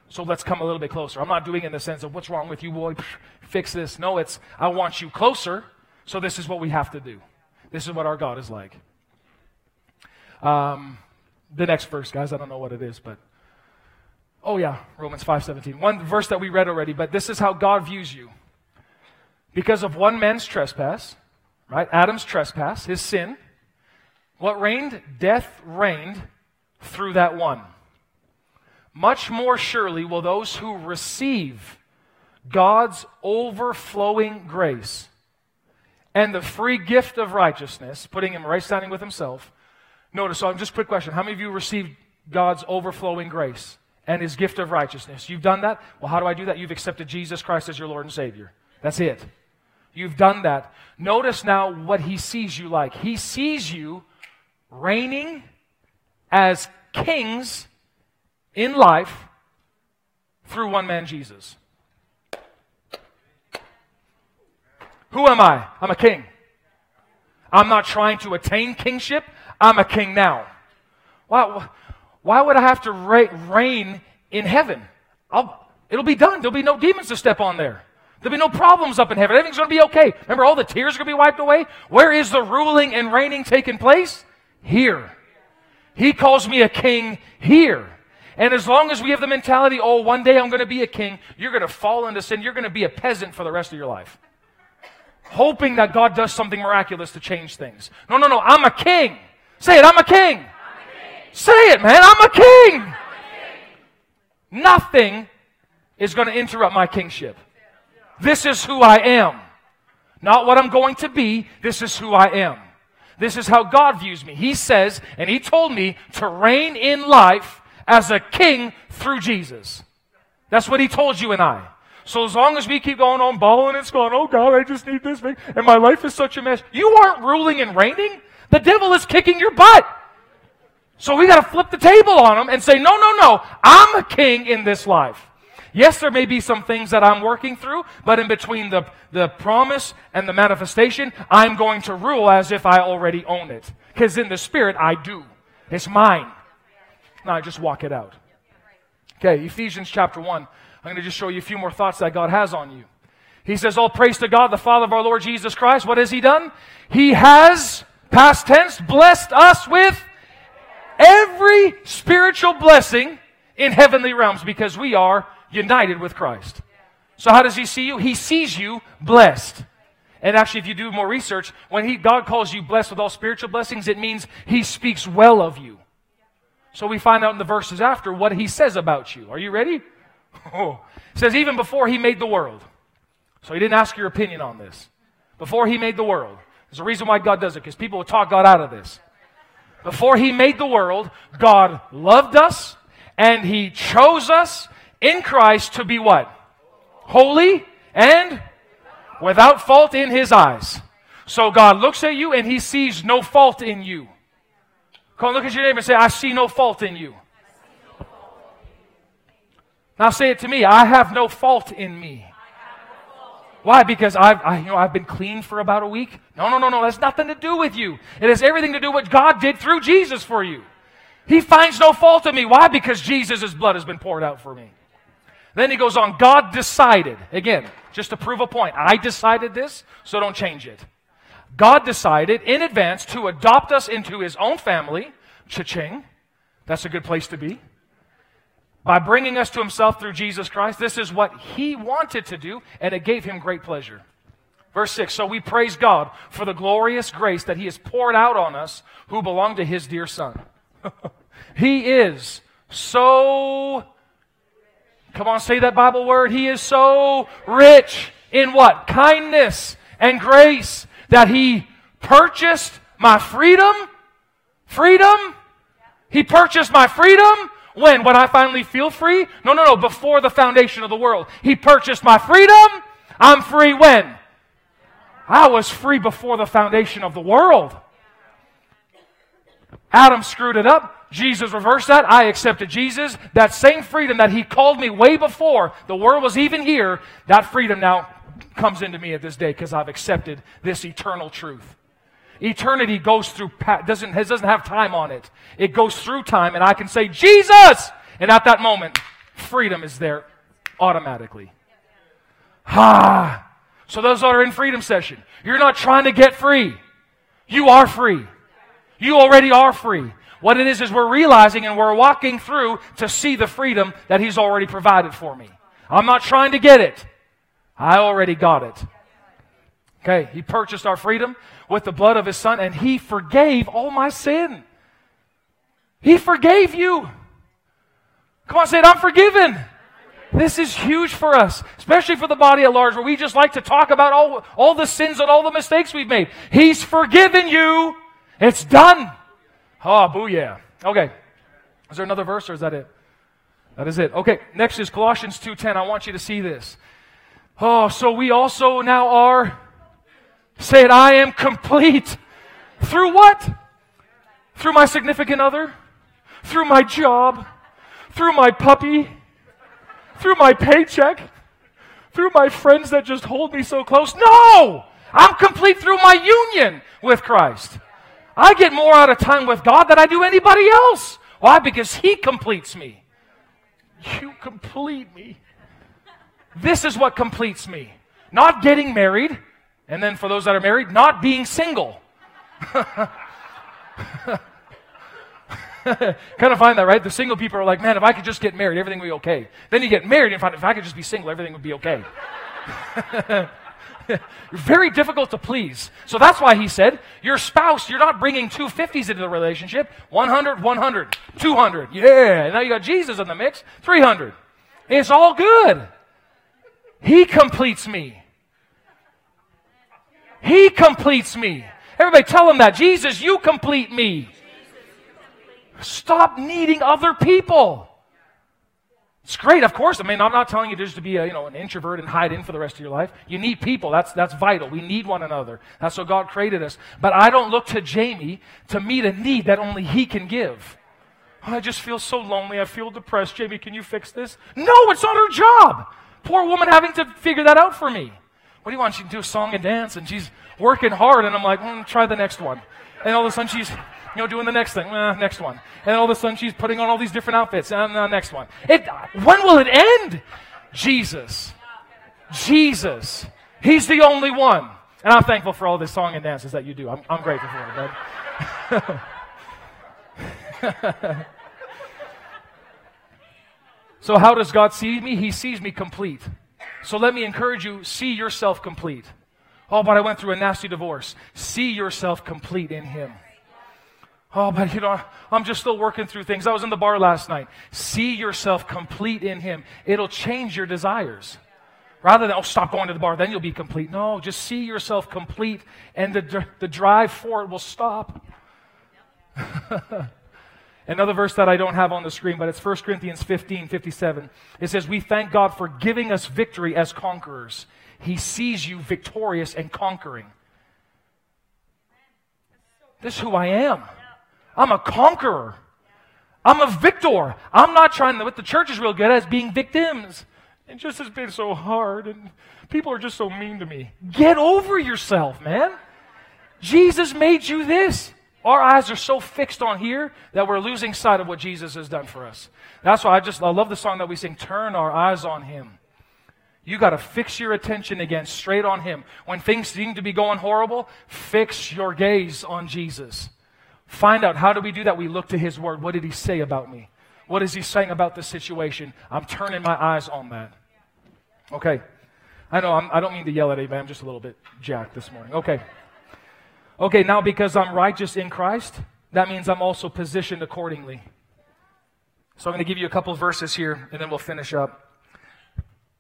So let's come a little bit closer. I'm not doing it in the sense of what's wrong with you, boy, fix this. No, it's I want you closer, so this is what we have to do. This is what our God is like. Um, the next verse, guys, I don't know what it is, but oh yeah, Romans 5:17. One verse that we read already, but this is how God views you. Because of one man's trespass, right? Adam's trespass, his sin, what reigned? Death reigned through that one much more surely will those who receive God's overflowing grace and the free gift of righteousness, putting him right standing with himself. Notice, so I'm just quick question. How many of you received God's overflowing grace and his gift of righteousness? You've done that? Well, how do I do that? You've accepted Jesus Christ as your Lord and Savior. That's it. You've done that. Notice now what he sees you like. He sees you reigning as kings in life through one man, Jesus. Who am I? I'm a king. I'm not trying to attain kingship. I'm a king now. Why, why would I have to reign in heaven? I'll, it'll be done. There'll be no demons to step on there. There'll be no problems up in heaven. Everything's going to be okay. Remember, all the tears are going to be wiped away? Where is the ruling and reigning taking place? Here. He calls me a king here. And as long as we have the mentality, oh, one day I'm going to be a king, you're going to fall into sin. You're going to be a peasant for the rest of your life. Hoping that God does something miraculous to change things. No, no, no. I'm a king. Say it. I'm a king. I'm a king. Say it, man. I'm a king. I'm a king. Nothing is going to interrupt my kingship. This is who I am. Not what I'm going to be. This is who I am. This is how God views me. He says, and He told me to reign in life as a king through Jesus. That's what he told you and I. So as long as we keep going on bawling and going, oh God, I just need this thing, and my life is such a mess, you aren't ruling and reigning. The devil is kicking your butt. So we got to flip the table on him and say, no, no, no, I'm a king in this life. Yes, there may be some things that I'm working through, but in between the, the promise and the manifestation, I'm going to rule as if I already own it. Because in the spirit, I do. It's mine. Now I just walk it out. Okay, Ephesians chapter 1. I'm going to just show you a few more thoughts that God has on you. He says, All praise to God, the Father of our Lord Jesus Christ. What has He done? He has, past tense, blessed us with every spiritual blessing in heavenly realms because we are united with Christ. So how does He see you? He sees you blessed. And actually, if you do more research, when he, God calls you blessed with all spiritual blessings, it means He speaks well of you. So we find out in the verses after what he says about you. Are you ready? Oh. Says, even before he made the world. So he didn't ask your opinion on this. Before he made the world. There's a reason why God does it, because people will talk God out of this. Before he made the world, God loved us and he chose us in Christ to be what? Holy and without fault in his eyes. So God looks at you and he sees no fault in you. Come on, look at your neighbor and say, I see no fault in you. Now say it to me. I have no fault in me. Why? Because I've, I, you know, I've been clean for about a week? No, no, no, no. That's nothing to do with you. It has everything to do with what God did through Jesus for you. He finds no fault in me. Why? Because Jesus' blood has been poured out for me. Then he goes on, God decided. Again, just to prove a point. I decided this, so don't change it. God decided in advance to adopt us into his own family, cha-ching. That's a good place to be. By bringing us to himself through Jesus Christ, this is what he wanted to do, and it gave him great pleasure. Verse 6 So we praise God for the glorious grace that he has poured out on us who belong to his dear Son. he is so, come on, say that Bible word. He is so rich in what? Kindness and grace that He purchased my freedom. Freedom? He purchased my freedom When? When I finally feel free? No, no, no. Before the foundation of the world. He purchased my freedom. I'm free when? I was free before the foundation of the world. Adam screwed it up. Jesus reversed that. I accepted Jesus. That same freedom that He called me way before the world was even here, that freedom now comes into me at this day because I've accepted this eternal truth. Eternity goes through, doesn't, doesn't have time on it. It goes through time, and I can say, Jesus! And at that moment, freedom is there automatically. Ah! So those that are in freedom session, you're not trying to get free. You are free. You already are free. What it is is we're realizing and we're walking through to see the freedom that He's already provided for me. I'm not trying to get it. I already got it. Okay, He purchased our freedom with the blood of His Son and He forgave all my sin. He forgave you. Come on, say it, I'm forgiven. This is huge for us, especially for the body at large, where we just like to talk about all, all the sins and all the mistakes we've made. He's forgiven you. It's done. Oh, booyah. Okay. Is there another verse or is that it? That is it. Okay. Next is Colossians 2.10. I want you to see this. Oh, so we also now are, say it, I am complete. Through what? Through my significant other? Through my job? Through my puppy? Through my paycheck? Through my friends that just hold me so close? No! I'm complete through my union with Christ. I get more out of time with God than I do anybody else. Why? Because He completes me. You complete me. This is what completes me. Not getting married, and then for those that are married, not being single. kind of find that, right? The single people are like, man, if I could just get married, everything would be okay. Then you get married and find if I could just be single, everything would be okay. very difficult to please. So that's why he said, your spouse, you're not bringing two 50s into the relationship. 100, 100, 200. Yeah. Now you got Jesus in the mix. 300. It's all good. He completes me. He completes me. Everybody tell him that. Jesus, you complete me. Stop needing other people. It's great, of course. I mean, I'm not telling you just to be a, you know, an introvert and hide in for the rest of your life. You need people. That's, that's vital. We need one another. That's what God created us. But I don't look to Jamie to meet a need that only he can give. I just feel so lonely. I feel depressed. Jamie, can you fix this? No, it's not her job. Poor woman having to figure that out for me. What do you want? She can do a song and dance, and she's working hard, and I'm like, mm, try the next one. And all of a sudden she's you know, doing the next thing, uh, next one. And all of a sudden she's putting on all these different outfits, and uh, next one. It, when will it end? Jesus. Jesus. He's the only one. And I'm thankful for all the song and dances that you do. I'm, I'm grateful for it, bud. so, how does God see me? He sees me complete. So, let me encourage you see yourself complete. Oh, but I went through a nasty divorce. See yourself complete in Him. Oh, but you know, I'm just still working through things. I was in the bar last night. See yourself complete in Him. It'll change your desires. Rather than, oh, stop going to the bar, then you'll be complete. No, just see yourself complete, and the, the drive for it will stop. Another verse that I don't have on the screen, but it's 1 Corinthians 15 57. It says, We thank God for giving us victory as conquerors. He sees you victorious and conquering. This is who I am. I'm a conqueror. I'm a victor. I'm not trying to, what the church is real good at is being victims. It just has been so hard, and people are just so mean to me. Get over yourself, man. Jesus made you this. Our eyes are so fixed on here that we're losing sight of what Jesus has done for us. That's why I just I love the song that we sing, Turn Our Eyes on Him. You got to fix your attention again straight on Him. When things seem to be going horrible, fix your gaze on Jesus. Find out how do we do that? We look to His Word. What did He say about me? What is He saying about the situation? I'm turning my eyes on that. Okay. I know I'm, I do not mean to yell at anybody. I'm just a little bit jacked this morning. Okay. Okay, now because I'm righteous in Christ, that means I'm also positioned accordingly. So I'm going to give you a couple verses here and then we'll finish up.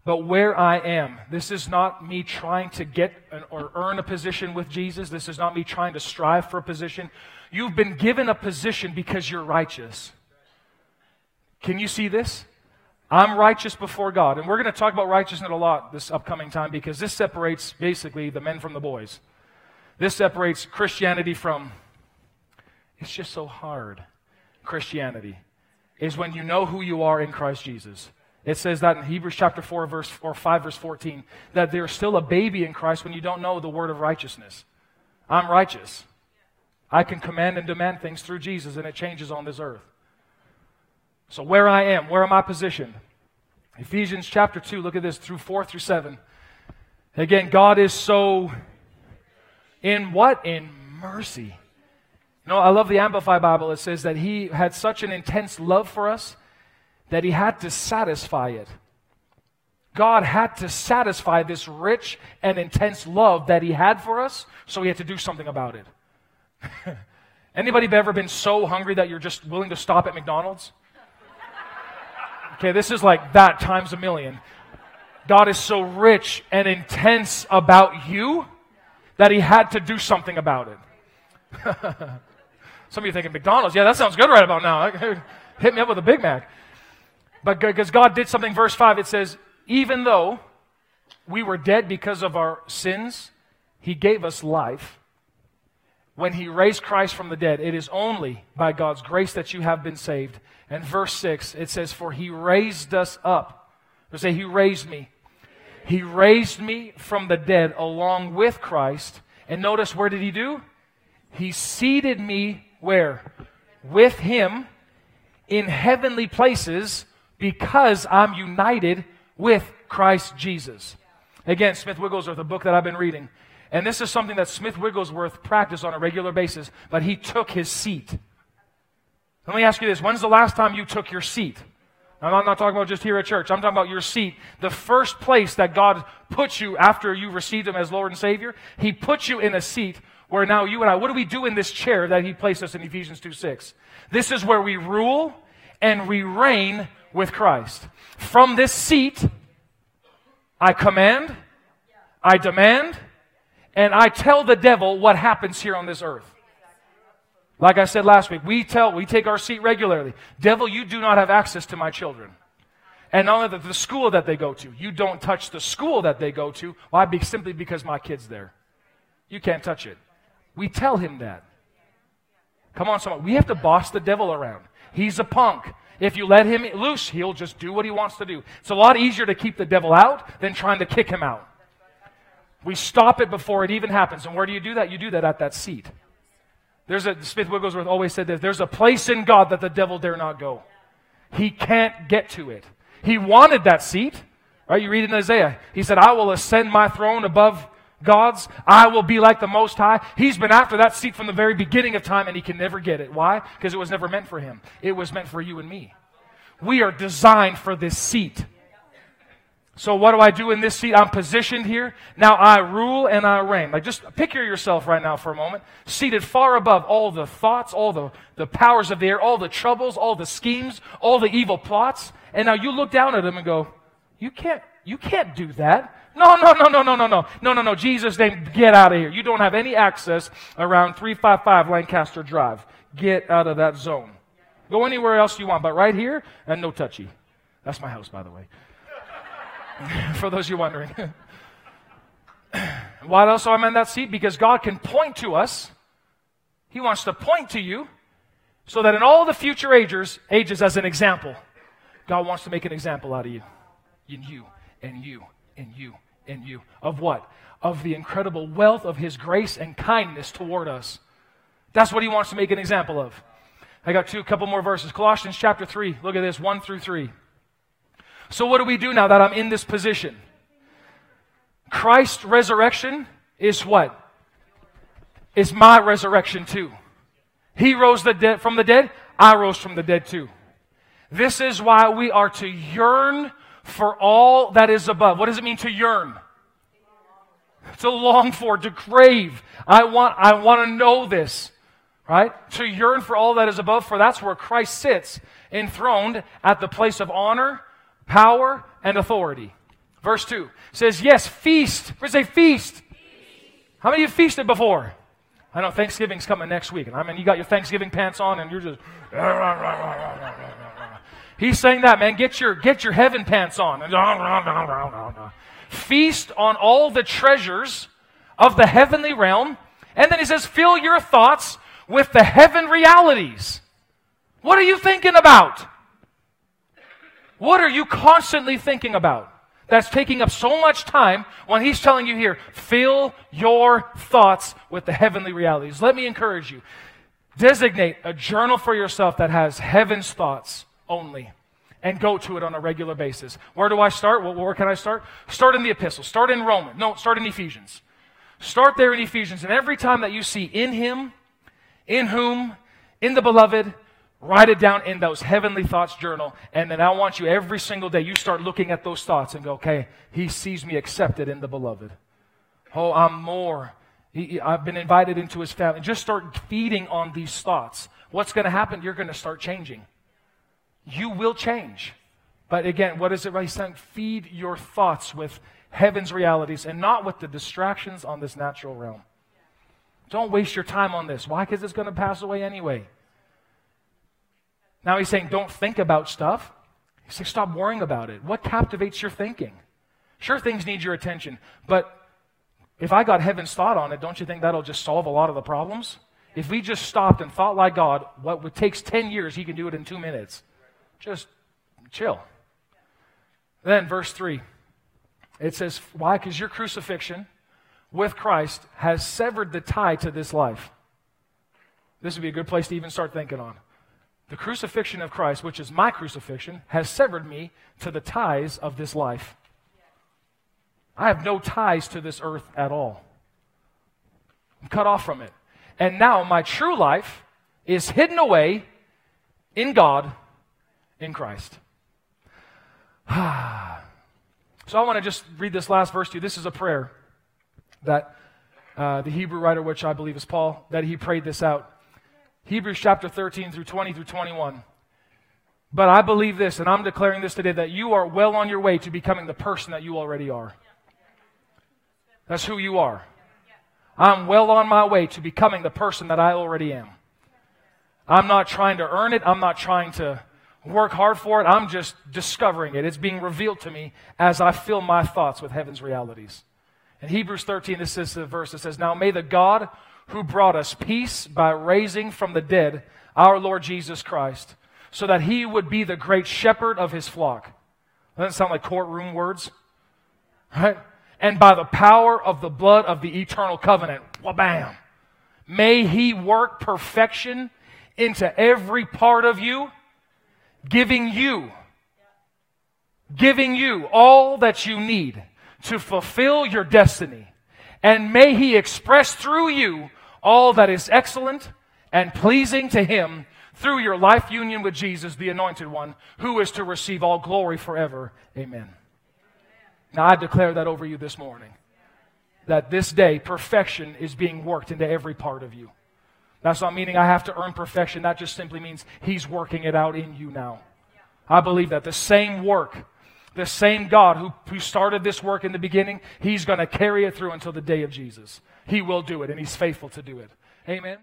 But where I am, this is not me trying to get an, or earn a position with Jesus. This is not me trying to strive for a position. You've been given a position because you're righteous. Can you see this? I'm righteous before God. And we're going to talk about righteousness a lot this upcoming time because this separates basically the men from the boys. This separates Christianity from, it's just so hard. Christianity is when you know who you are in Christ Jesus. It says that in Hebrews chapter 4, verse or 5, verse 14, that there's still a baby in Christ when you don't know the word of righteousness. I'm righteous. I can command and demand things through Jesus, and it changes on this earth. So, where I am, where am I positioned? Ephesians chapter 2, look at this, through 4 through 7. Again, God is so in what? In mercy. You know, I love the Amplified Bible. It says that He had such an intense love for us that He had to satisfy it. God had to satisfy this rich and intense love that He had for us, so He had to do something about it. Anybody ever been so hungry that you're just willing to stop at McDonald's? Okay, this is like that times a million. God is so rich and intense about you that he had to do something about it. Some of you thinking McDonald's, yeah, that sounds good right about now. Hit me up with a Big Mac. But because God did something, verse 5, it says, even though we were dead because of our sins, he gave us life. When he raised Christ from the dead, it is only by God's grace that you have been saved. And verse 6, it says, For he raised us up. Or say, He raised me. He raised me from the dead along with Christ. And notice, where did he do? He seated me where? With him in heavenly places because I'm united with Christ Jesus. Again, Smith Wigglesworth, a book that I've been reading. And this is something that Smith Wigglesworth practiced on a regular basis, but he took his seat. Let me ask you this when's the last time you took your seat? I'm not talking about just here at church. I'm talking about your seat. The first place that God puts you after you received Him as Lord and Savior, He puts you in a seat where now you and I, what do we do in this chair that He placed us in Ephesians 2 6? This is where we rule and we reign with Christ. From this seat, I command, I demand, and I tell the devil what happens here on this earth. Like I said last week, we tell, we take our seat regularly. Devil, you do not have access to my children. And not only the, school that they go to, you don't touch the school that they go to. Why? Be, simply because my kid's there. You can't touch it. We tell him that. Come on, someone. We have to boss the devil around. He's a punk. If you let him loose, he'll just do what he wants to do. It's a lot easier to keep the devil out than trying to kick him out. We stop it before it even happens. And where do you do that? You do that at that seat. There's a, Smith Wigglesworth always said this there's a place in God that the devil dare not go. He can't get to it. He wanted that seat, right? You read in Isaiah. He said, I will ascend my throne above God's. I will be like the Most High. He's been after that seat from the very beginning of time and he can never get it. Why? Because it was never meant for him. It was meant for you and me. We are designed for this seat. So what do I do in this seat? I'm positioned here. Now I rule and I reign. Like just picture yourself right now for a moment, seated far above all the thoughts, all the, the powers of the air, all the troubles, all the schemes, all the evil plots. And now you look down at them and go, you can't, you can't do that. No, no, no, no, no, no, no. No, no, no. Jesus name, get out of here. You don't have any access around 355 Lancaster Drive. Get out of that zone. Go anywhere else you want, but right here, and no touchy. That's my house, by the way. for those of you wondering. Why else am I in that seat? Because God can point to us. He wants to point to you so that in all the future ages, ages as an example, God wants to make an example out of you. In you, and you, and you, and you. Of what? Of the incredible wealth of His grace and kindness toward us. That's what He wants to make an example of. I got two, couple more verses. Colossians chapter 3. Look at this, 1 through 3. So, what do we do now that I'm in this position? Christ's resurrection is what? Is my resurrection too. He rose the dead from the dead, I rose from the dead too. This is why we are to yearn for all that is above. What does it mean to yearn? To long for, to crave. I want, I want to know this, right? To yearn for all that is above, for that's where Christ sits, enthroned at the place of honor power, and authority. Verse 2 says, Yes, feast. Everybody say feast. feast. How many of you feasted before? I know Thanksgiving's coming next week. And I mean, you got your Thanksgiving pants on and you're just. He's saying that, man, get your, get your heaven pants on. Feast on all the treasures of the heavenly realm. And then he says, fill your thoughts with the heaven realities. What are you thinking about? What are you constantly thinking about? That's taking up so much time when he's telling you here, fill your thoughts with the heavenly realities. Let me encourage you. Designate a journal for yourself that has heaven's thoughts only and go to it on a regular basis. Where do I start? Well, where can I start? Start in the epistle. Start in Romans. No, start in Ephesians. Start there in Ephesians. And every time that you see in him, in whom, in the beloved, write it down in those heavenly thoughts journal. And then I want you every single day, you start looking at those thoughts and go, okay, he sees me accepted in the beloved. Oh, I'm more he, I've been invited into his family. Just start feeding on these thoughts. What's going to happen? You're going to start changing. You will change. But again, what is it he's saying? Feed your thoughts with heaven's realities and not with the distractions on this natural realm. Don't waste your time on this. Why? Because it's going to pass away anyway. Now he's saying, don't think about stuff. He's saying, stop worrying about it. What captivates your thinking? Sure, things need your attention, but if I got heaven's thought on it, don't you think that'll just solve a lot of the problems? If we just stopped and thought like God, what takes 10 years, He can do it in two minutes. Just chill. Then, verse 3, it says, Why? Because your crucifixion with Christ has severed the tie to this life. This would be a good place to even start thinking on. The crucifixion of Christ, which is my crucifixion, has severed me to the ties of this life. I have no ties to this earth at all. I'm cut off from it. And now my true life is hidden away in God in Christ. so I want to just read this last verse to you. This is a prayer that uh, the Hebrew writer, which I believe is Paul, that he prayed this out. Hebrews chapter 13 through 20 through 21. But I believe this, and I'm declaring this today, that you are well on your way to becoming the person that you already are. That's who you are. I'm well on my way to becoming the person that I already am. I'm not trying to earn it. I'm not trying to work hard for it. I'm just discovering it. It's being revealed to me as I fill my thoughts with heaven's realities. In Hebrews 13, this is the verse that says, Now may the God who brought us peace by raising from the dead our Lord Jesus Christ, so that he would be the great shepherd of his flock. Doesn't sound like courtroom words? Right? and by the power of the blood of the eternal covenant. Wabam. May he work perfection into every part of you, giving you, giving you all that you need to fulfill your destiny. And may he express through you all that is excellent and pleasing to him through your life union with Jesus, the anointed one, who is to receive all glory forever. Amen. Now, I declare that over you this morning. That this day, perfection is being worked into every part of you. That's not meaning I have to earn perfection. That just simply means He's working it out in you now. I believe that the same work, the same God who, who started this work in the beginning, He's going to carry it through until the day of Jesus. He will do it, and He's faithful to do it. Amen.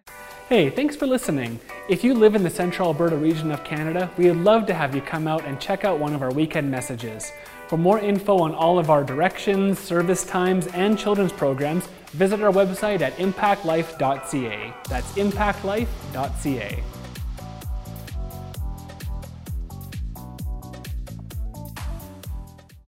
Hey, thanks for listening. If you live in the central Alberta region of Canada, we would love to have you come out and check out one of our weekend messages. For more info on all of our directions, service times, and children's programs, visit our website at impactlife.ca. That's impactlife.ca.